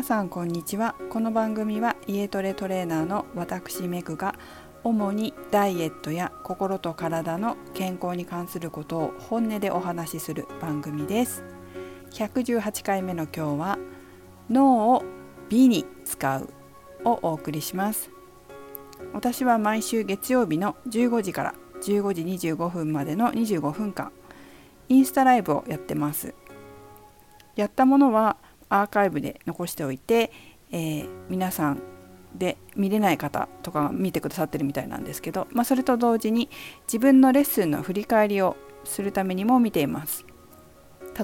皆さんこんにちは。この番組は家トレトレーナーの私メグが主にダイエットや心と体の健康に関することを本音でお話しする番組です。118回目の今日は脳を美に使うをお送りします。私は毎週月曜日の15時から15時25分までの25分間インスタライブをやってます。やったものはアーカイブで残しておいて、えー、皆さんで見れない方とかが見てくださってるみたいなんですけど、まあ、それと同時に自分のレッスンの振り返りをするためにも見ています。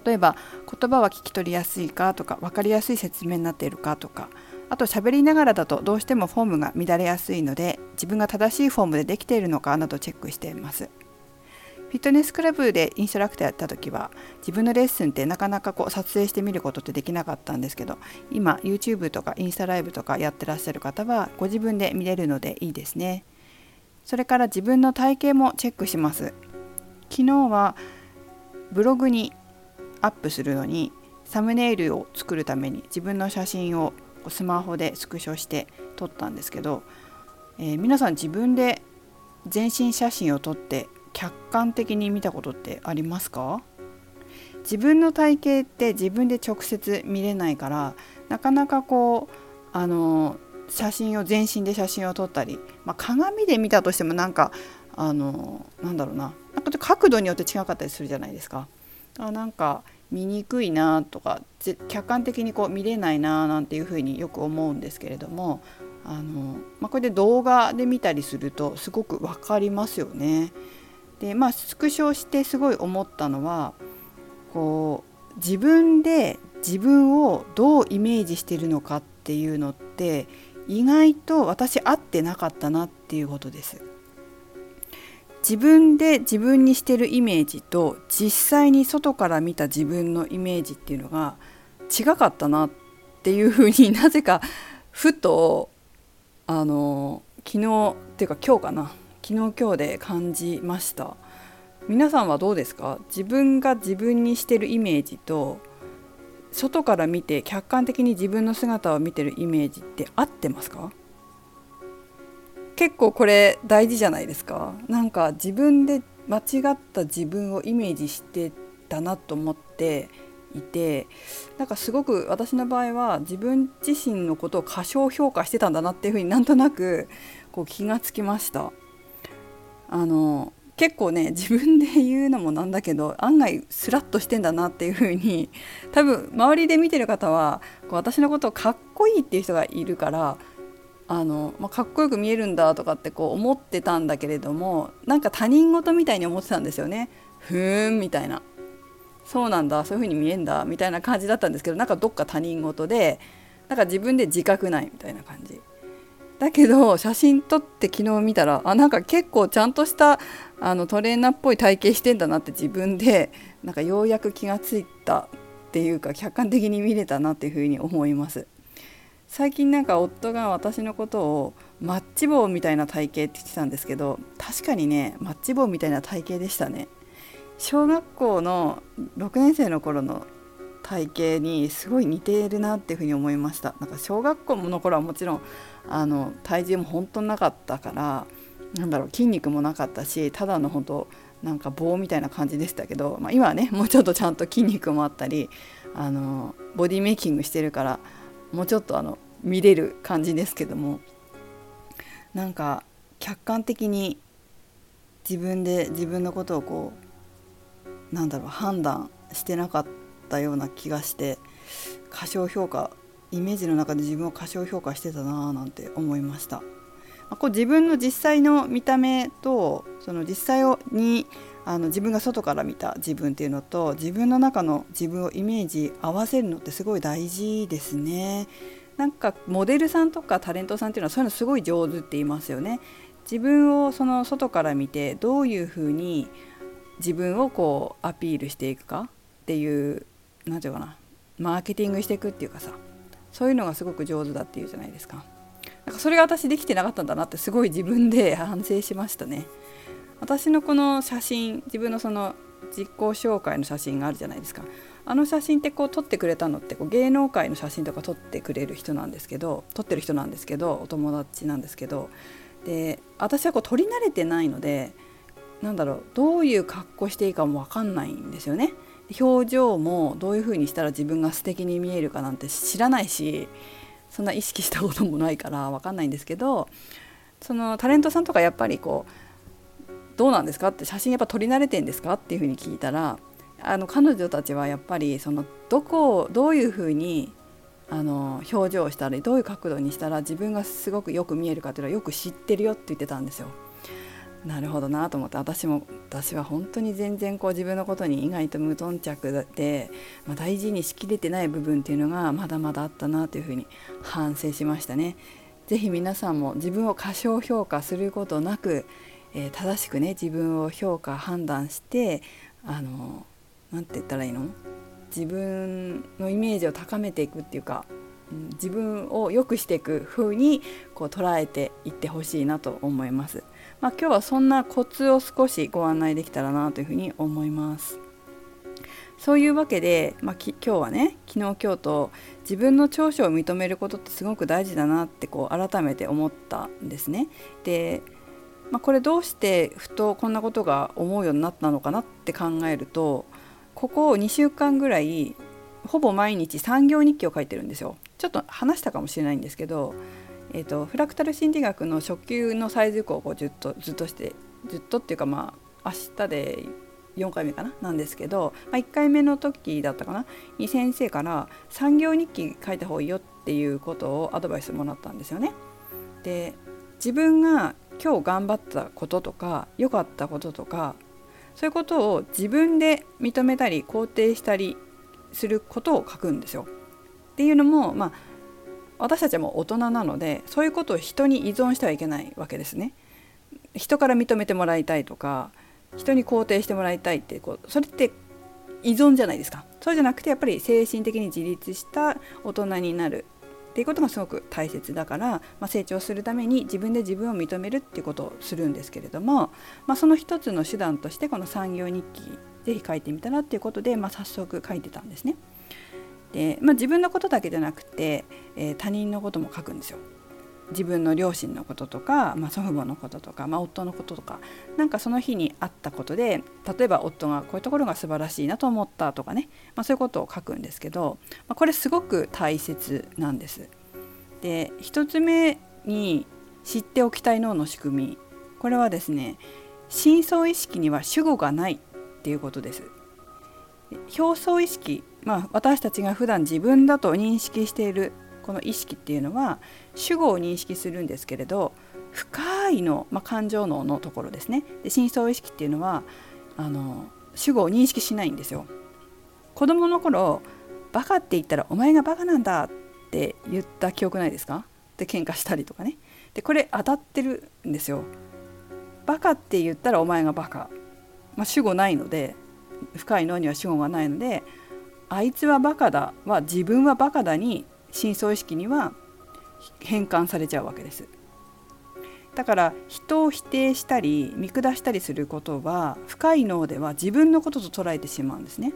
例えば言葉は聞き取りやすいかとか分かりやすい説明になっているかとかあと喋りながらだとどうしてもフォームが乱れやすいので自分が正しいフォームでできているのかなどチェックしています。フィットネスクラブでインストラクターやった時は自分のレッスンってなかなかこう撮影してみることってできなかったんですけど今 YouTube とかインスタライブとかやってらっしゃる方はご自分で見れるのでいいですね。それから自分の体型もチェックします。昨日はブログにアップするのにサムネイルを作るために自分の写真をスマホでスクショして撮ったんですけど、えー、皆さん自分で全身写真を撮って客観的に見たことってありますか？自分の体型って自分で直接見れないからなかなかこうあの写真を全身で写真を撮ったり、まあ、鏡で見たとしてもなんかあのなんだろうななんか角度によって違かったりするじゃないですか。あなんか見にくいなとか客観的にこう見れないななんていうふうによく思うんですけれどもあの、まあ、これで動画で見たりするとすごく分かりますよね。でまあスクショしてすごい思ったのはこう自分で自分をどうイメージしてるのかっていうのって意外と私合ってなかったなっていうことです。自分で自分にしてるイメージと実際に外から見た自分のイメージっていうのが違かったなっていうふうに なぜかふとあの昨日っていうか今日かな昨日今日で感じました。皆さんはどうですか？自分が自分にしてるイメージと外から見て客観的に自分の姿を見てるイメージって合ってますか？結構これ大事じゃないですか。なんか自分で間違った自分をイメージしてたなと思っていてなんかすごく私の場合は自分自身のことを過小評価してたんだなっていうふうになんとなくこう気がつきました。あの結構ね 自分で言うのもなんだけど案外スラッとしてんだなっていう風に多分周りで見てる方はこう私のことをかっこいいっていう人がいるからあの、まあ、かっこよく見えるんだとかってこう思ってたんだけれどもなんか他人事みたいに思ってたんですよね。ふーんみたいな。そうなんだそういう風に見えんだみたいな感じだったんですけどなんかどっか他人事でなんか自分で自覚ないみたいな感じ。だけど写真撮って昨日見たらあなんか結構ちゃんとしたあのトレーナーっぽい体型してんだなって自分でなんかようやく気がついたっていうか客観的に見れたなっていうふうに思います。最近なんか夫が私のことをマッチ棒みたいな体型って言ってたんですけど確かにねマッチ棒みたいな体型でしたね。小学校の6年生の頃の体型にすごい似ているなっていうふうに思いました。なんか小学校の頃はもちろんあの体重も本当なかったからなんだろう筋肉もなかったしただの本当なんか棒みたいな感じでしたけど、まあ、今はねもうちょっとちゃんと筋肉もあったりあのボディメイキングしてるからもうちょっとあの見れる感じですけどもなんか客観的に自分で自分のことをこうなんだろう判断してなかったような気がして過小評価イメージの中で自分を過小評価してたなぁなんて思いました。まこう自分の実際の見た目とその実際をにあの自分が外から見た自分っていうのと自分の中の自分をイメージ合わせるのってすごい大事ですね。なんかモデルさんとかタレントさんっていうのはそういうのすごい上手って言いますよね。自分をその外から見てどういうふうに自分をこうアピールしていくかっていう何て言うかなマーケティングしていくっていうかさそういうのがすごく上手だっていうじゃないですか。なんかそれが私できてなかったんだなってすごい自分で 反省しましたね。私のこの写真自分のその自己紹介の写真があるじゃないですかあの写真ってこう撮ってくれたのってこう芸能界の写真とか撮ってくれる人なんですけど撮ってる人なんですけどお友達なんですけどで私はこう撮り慣れてないのでなんだろうどういう格好していいかも分かんないんですよね。表情もどういう風にしたら自分が素敵に見えるかなんて知らないしそんな意識したこともないから分かんないんですけどそのタレントさんとかやっぱりこうどうなんですかって写真やっぱ撮り慣れてんですかっていう風に聞いたらあの彼女たちはやっぱりそのどこをどういう風にあの表情をしたりどういう角度にしたら自分がすごくよく見えるかっていうのはよく知ってるよって言ってたんですよ。なるほどなと思って私も私は本当に全然こう自分のことに意外と無頓着で、まあ、大事にしきれてない部分っていうのがまだまだあったなというふうに反省しましたね。是非皆さんも自分を過小評価することなく、えー、正しくね自分を評価判断してあの何て言ったらいいの？自分のイメージを高めていくっていうか自分を良くしていく風にこう捉えていってほしいなと思います。まあ、今日はそんなコツを少しご案内できたらなというふうに思います。そういうわけで、まあ、今日はね昨日今日と自分の長所を認めることってすごく大事だなってこう改めて思ったんですね。で、まあ、これどうしてふとこんなことが思うようになったのかなって考えるとここ2週間ぐらいほぼ毎日産業日記を書いてるんですよ。ちょっと話したかもしれないんですけどえーと、フラクタル心理学の初級の再受講をずっとずっとしてずっとっていうかまあ明日で4回目かな？なんですけど、まあ、1回目の時だったかな？に先生から産業日記書いた方がいいよっていうことをアドバイスもらったんですよね。で自分が今日頑張ったこととか良かったこととかそういうことを自分で認めたり肯定したりすることを書くんですよ。っていうのもまあ私たちはも大人なのでそういうことを人に依存してはいけないわけですね。人から認めてもらいたいとか人に肯定してもらいたいってこうそれって依存じゃないですかそうじゃなくてやっぱり精神的に自立した大人になるっていうことがすごく大切だから、まあ、成長するために自分で自分を認めるっていうことをするんですけれども、まあ、その一つの手段としてこの産業日記ぜひ書いてみたらっていうことで、まあ、早速書いてたんですね。で、まあ、自分のことだけじゃなくて、えー、他人のことも書くんですよ。自分の両親のこととか、まあ、祖父母のこととか、まあ、夫のこととかなんかその日にあったことで例えば夫がこういうところが素晴らしいなと思ったとかね、まあ、そういうことを書くんですけど、まあ、これすごく大切なんです。で1つ目に知っておきたい脳の仕組みこれはですね深層意識には主語がないっていうことです。表層意識まあ、私たちが普段自分だと認識しているこの意識っていうのは主語を認識するんですけれど深いの、まあ、感情脳のところですねで深層意識っていうのはあの主語を認識しないんですよ。子供の頃バカって言ったらお前がバカなんだって言った記憶ないですか？で喧嘩したりとかねでこれ当たってるんですよ。バカって言ったらお前がバカ、まあ、主語ないので深い脳には主語がないのであいつはバカだ。は自分はバカだに深層意識には変換されちゃうわけです。だから人を否定したり見下したりすることは深い脳では自分のことと捉えてしまうんですね。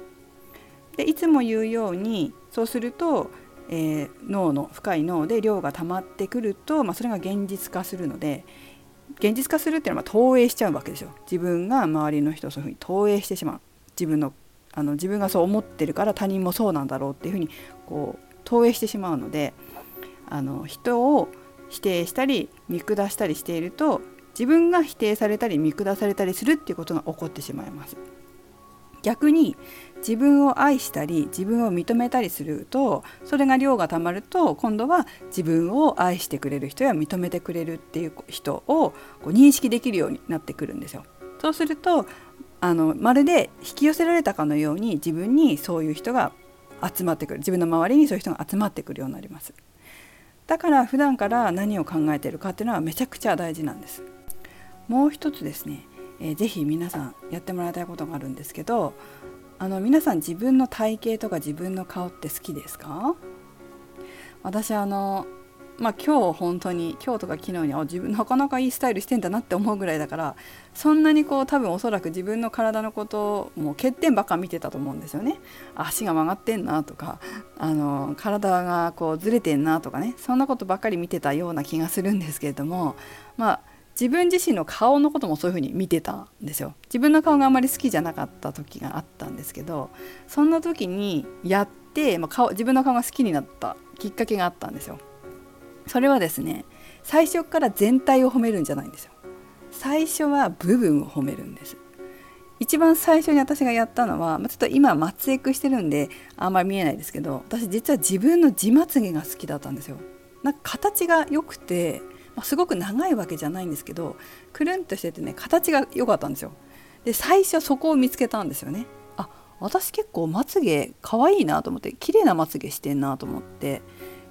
でいつも言うようにそうすると、えー、脳の深い脳で量が溜まってくると、まあ、それが現実化するので現実化するっていうのは投影しちゃうわけですよ。自分が周りの人をそういうふうに投影してしまう。自分のあの自分がそう思ってるから他人もそうなんだろうっていうふうにこう投影してしまうのであの人を否定したり見下したりしていると自分が否定されたり見下されたりするっていうことが起こってしまいます。逆に自分を愛したり自分を認めたりするとそれが量がたまると今度は自分を愛してくれる人や認めてくれるっていう人をこう認識できるようになってくるんですよ。そうするとあのまるで引き寄せられたかのように自分にそういう人が集まってくる。自分の周りにそういう人が集まってくるようになります。だから普段から何を考えてるかっていうのはめちゃくちゃ大事なんです。もう一つですね、えー、ぜひ皆さんやってもらいたいことがあるんですけどあの皆さん自分の体型とか自分の顔って好きですか？私あのまあ今日本当に今日とか昨日にあ自分なかなかいいスタイルしてんだなって思うぐらいだからそんなにこう多分おそらく自分の体のこともう欠点ばっか見てたと思うんですよね。足が曲がってんなとかあの体がこうずれてんなとかね。そんなことばっかり見てたような気がするんですけれどもまあ自分自身の顔のこともそういうふうに見てたんですよ。自分の顔があんまり好きじゃなかった時があったんですけどそんな時にやって、まあ、顔自分の顔が好きになったきっかけがあったんですよ。それはですね最初から全体を褒めるんじゃないんですよ。最初は部分を褒めるんです。一番最初に私がやったのは、まあ、ちょっと今松エクしてるんであんまり見えないですけど私実は自分の地まつげが好きだったんですよ。なんか形が良くて、まあ、すごく長いわけじゃないんですけどくるんとしててね形が良かったんですよ。で最初そこを見つけたんですよね。あ私結構まつげ可愛いなと思って綺麗なまつげしてんなと思って。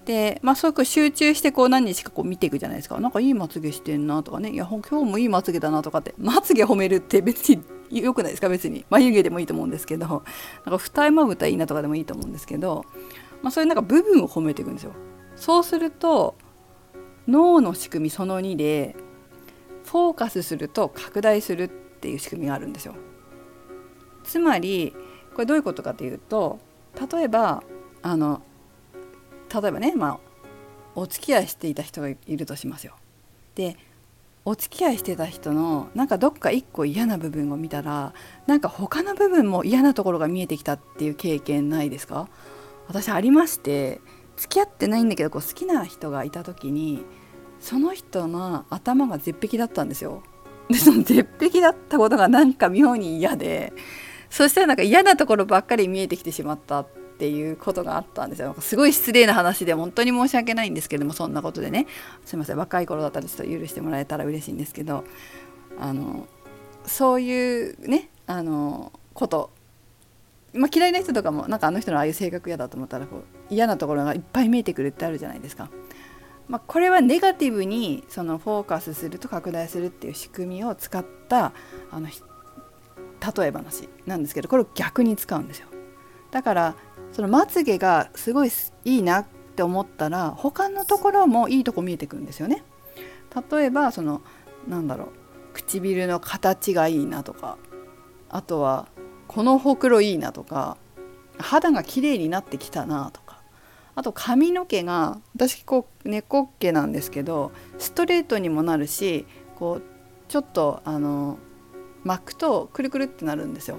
で、まあ、そういう集中してこう何日かこう見ていくじゃないですか。なんかいいまつげしてんなとかね。いや今日もいいまつげだなとかって。まつげ褒めるって別に良くないですか？別に。眉毛でもいいと思うんですけど。なんか二重まぶたいいなとかでもいいと思うんですけど、まあ、そういうなんか部分を褒めていくんですよ。そうすると脳の仕組みその2でフォーカスすると拡大するっていう仕組みがあるんですよ。つまりこれどういうことかというと例えばあの例えばね、まあ、お付き合いしていた人がいるとしますよ。でお付き合いしてた人のなんかどっか一個嫌な部分を見たらなんか他の部分も嫌なところが見えてきたっていう経験ないですか？私ありまして付き合ってないんだけどこう好きな人がいた時にその人の頭が絶壁だったんですよ。でその絶壁だったことがなんか妙に嫌でそしたらなんか嫌なところばっかり見えてきてしまったっていうことがあったんですよ。すごい失礼な話で本当に申し訳ないんですけどもそんなことでね。すいません。若い頃だったらちょっと許してもらえたら嬉しいんですけど。あのそういうねあのこと。まあ、嫌いな人とかもなんかあの人のああいう性格嫌だと思ったらこう嫌なところがいっぱい見えてくるってあるじゃないですか。まあ、これはネガティブにそのフォーカスすると拡大するっていう仕組みを使ったあの例え話なんですけどこれを逆に使うんですよ。だからそのまつげがすごいいいなって思ったら他のところもいいとこ見えてくるんですよね。例えばそのなんだろう唇の形がいいなとかあとはこのほくろいいなとか肌が綺麗になってきたなとかあと髪の毛が私こう猫っ毛なんですけどストレートにもなるしこうちょっとあの巻くとくるくるってなるんですよ。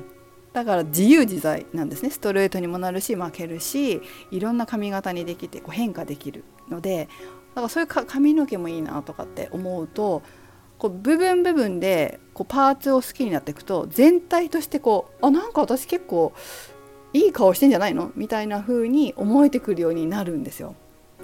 だから自由自在なんですねストレートにもなるし負けるしいろんな髪型にできてこう変化できるのでだからそういう髪の毛もいいなとかって思うとこう部分部分でこうパーツを好きになっていくと全体としてこうあなんか私結構いい顔してんじゃないの？みたいな風に思えてくるようになるんですよ。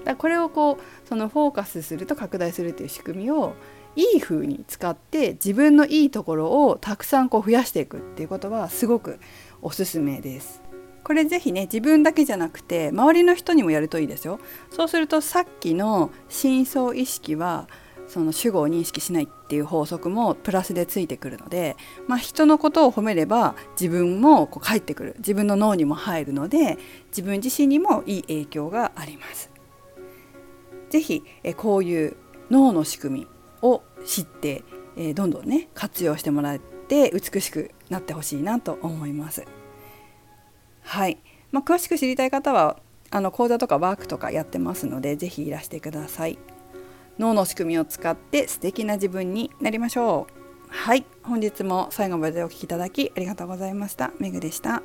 だこれをこうそのフォーカスすると拡大するっていう仕組みをいい風に使って自分のいいところをたくさんこう増やしていくっていうことはすごくおすすめです。これぜひね自分だけじゃなくて周りの人にもやるといいですよ。そうするとさっきの深層意識はその主語を認識しないっていう法則もプラスでついてくるので、まあ、人のことを褒めれば自分もこう返ってくる自分の脳にも入るので自分自身にもいい影響があります。ぜひえこういう脳の仕組みを知って、えー、どんどんね活用してもらって美しくなってほしいなと思います。はい、まあ、詳しく知りたい方はあの講座とかワークとかやってますので是非いらしてください。脳の仕組みを使って素敵な自分になりましょう。はい、本日も最後までお聴きいただきありがとうございました。めぐでした。